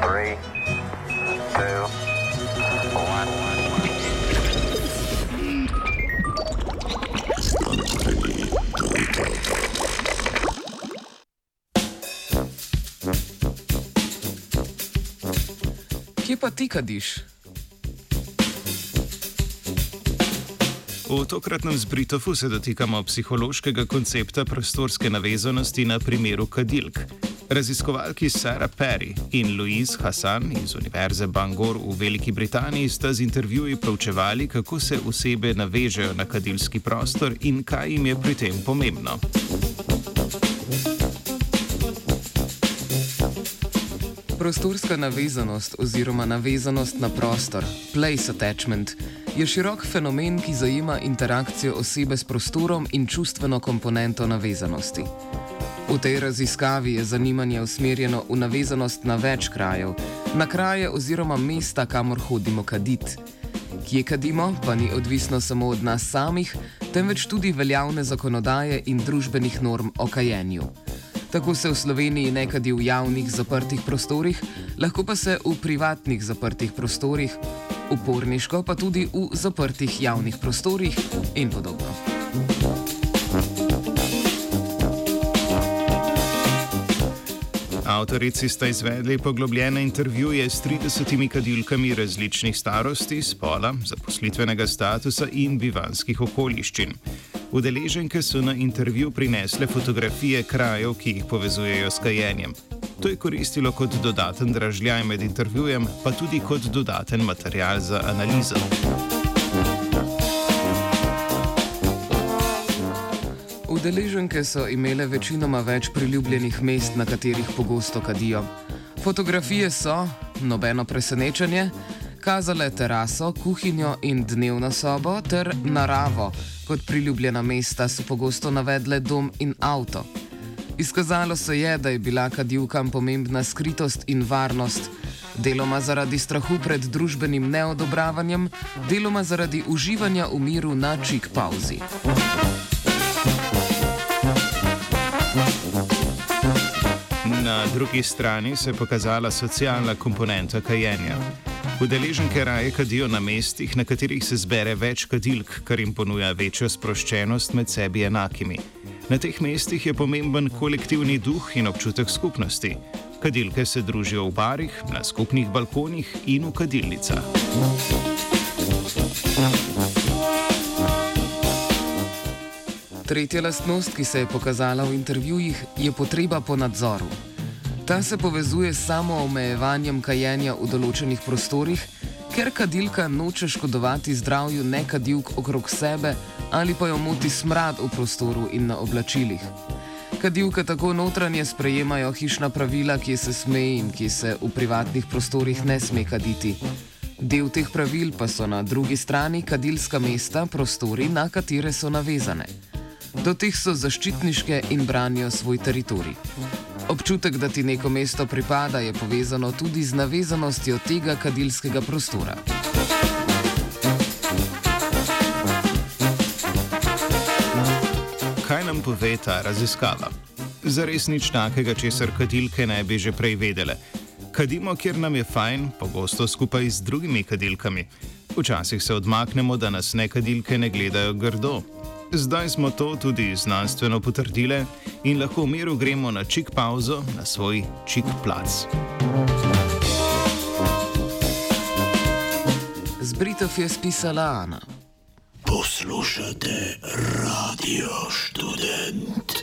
Three, two, one. Kje pa ti kadiš? V tokratnem zbritofu se dotikamo psihološkega koncepta prostorske navezanosti na primeru kadilk. Raziskovalki Sarah Perry in Louise Hassan iz Univerze Bangor v Veliki Britaniji sta z intervjuji proučevali, kako se osebe navežejo na kadilski prostor in kaj jim je pri tem pomembno. Prostorska navezanost oziroma navezanost na prostor, place attachment, je širok fenomen, ki zajema interakcijo osebe s prostorom in čustveno komponento navezanosti. V tej raziskavi je zanimanje usmerjeno v navezanost na več krajev, na kraje oziroma mesta, kamor hodimo kadit. Kje kadimo, pa ni odvisno samo od nas samih, temveč tudi veljavne zakonodaje in družbenih norm o kajenju. Tako se v Sloveniji ne kadi v javnih zaprtih prostorih, lahko pa se v privatnih zaprtih prostorih, uporniško pa tudi v zaprtih javnih prostorih in podobno. Avtorici sta izvedli poglobljene intervjuje s 30 kadilkami različnih starosti, spola, zaposlitvenega statusa in bivanskih okoliščin. Udeleženke so na intervju prinesle fotografije krajev, ki jih povezujejo s kajenjem. To je koristilo kot dodaten dražljaj med intervjujem, pa tudi kot dodaten material za analizo. Udeleženke so imele večinoma več priljubljenih mest, na katerih pogosto kadijo. Fotografije so, nobeno presenečenje, kazale teraso, kuhinjo in dnevno sobo ter naravo. Kot priljubljena mesta so pogosto navedle dom in avto. Izkazalo se je, da je bila kadilkam pomembna skritost in varnost, deloma zaradi strahu pred družbenim neodobravanjem, deloma zaradi uživanja v miru na čik pauzi. Na drugi strani se je pokazala socialna komponenta kajenja. Udeleženke raje kadijo na mestih, na katerih se zbere več kadilk, kar jim ponuja večjo sproščenost med sebi enakimi. Na teh mestih je pomemben kolektivni duh in občutek skupnosti. Kadilke se družijo v barih, na skupnih balkonih in v kadilnicah. Tretja lastnost, ki se je pokazala v intervjujih, je potreba po nadzoru. Ta se povezuje s samo omejevanjem kajenja v določenih prostorih, ker kadilka noče škodovati zdravju nekadilk okrog sebe ali pa jo moti smrad v prostoru in na oblačilih. Kadilke tako notranje sprejemajo hišna pravila, ki se sme in ki se v privatnih prostorih ne sme kaditi. Del teh pravil pa so na drugi strani kadilska mesta, prostori, na katere so navezane. Do teh so zaščitniške in branijo svoj teritorij. Občutek, da ti neko mesto pripada, je povezano tudi z navezanostjo tega kadilskega prostora. Kaj nam pove ta raziskava? Zares nič takega, česar kadilke ne bi že prej vedele. Kadimo, kjer nam je fajn, pogosto skupaj z drugimi kadilkami. Včasih se odmaknemo, da nas nekadilke ne gledajo grdo. Zdaj smo to tudi znanstveno potrdile in lahko v miru gremo na čik pauzo, na svoj čik plac. Zbritov je spisala Ana. Poslušate radio študent.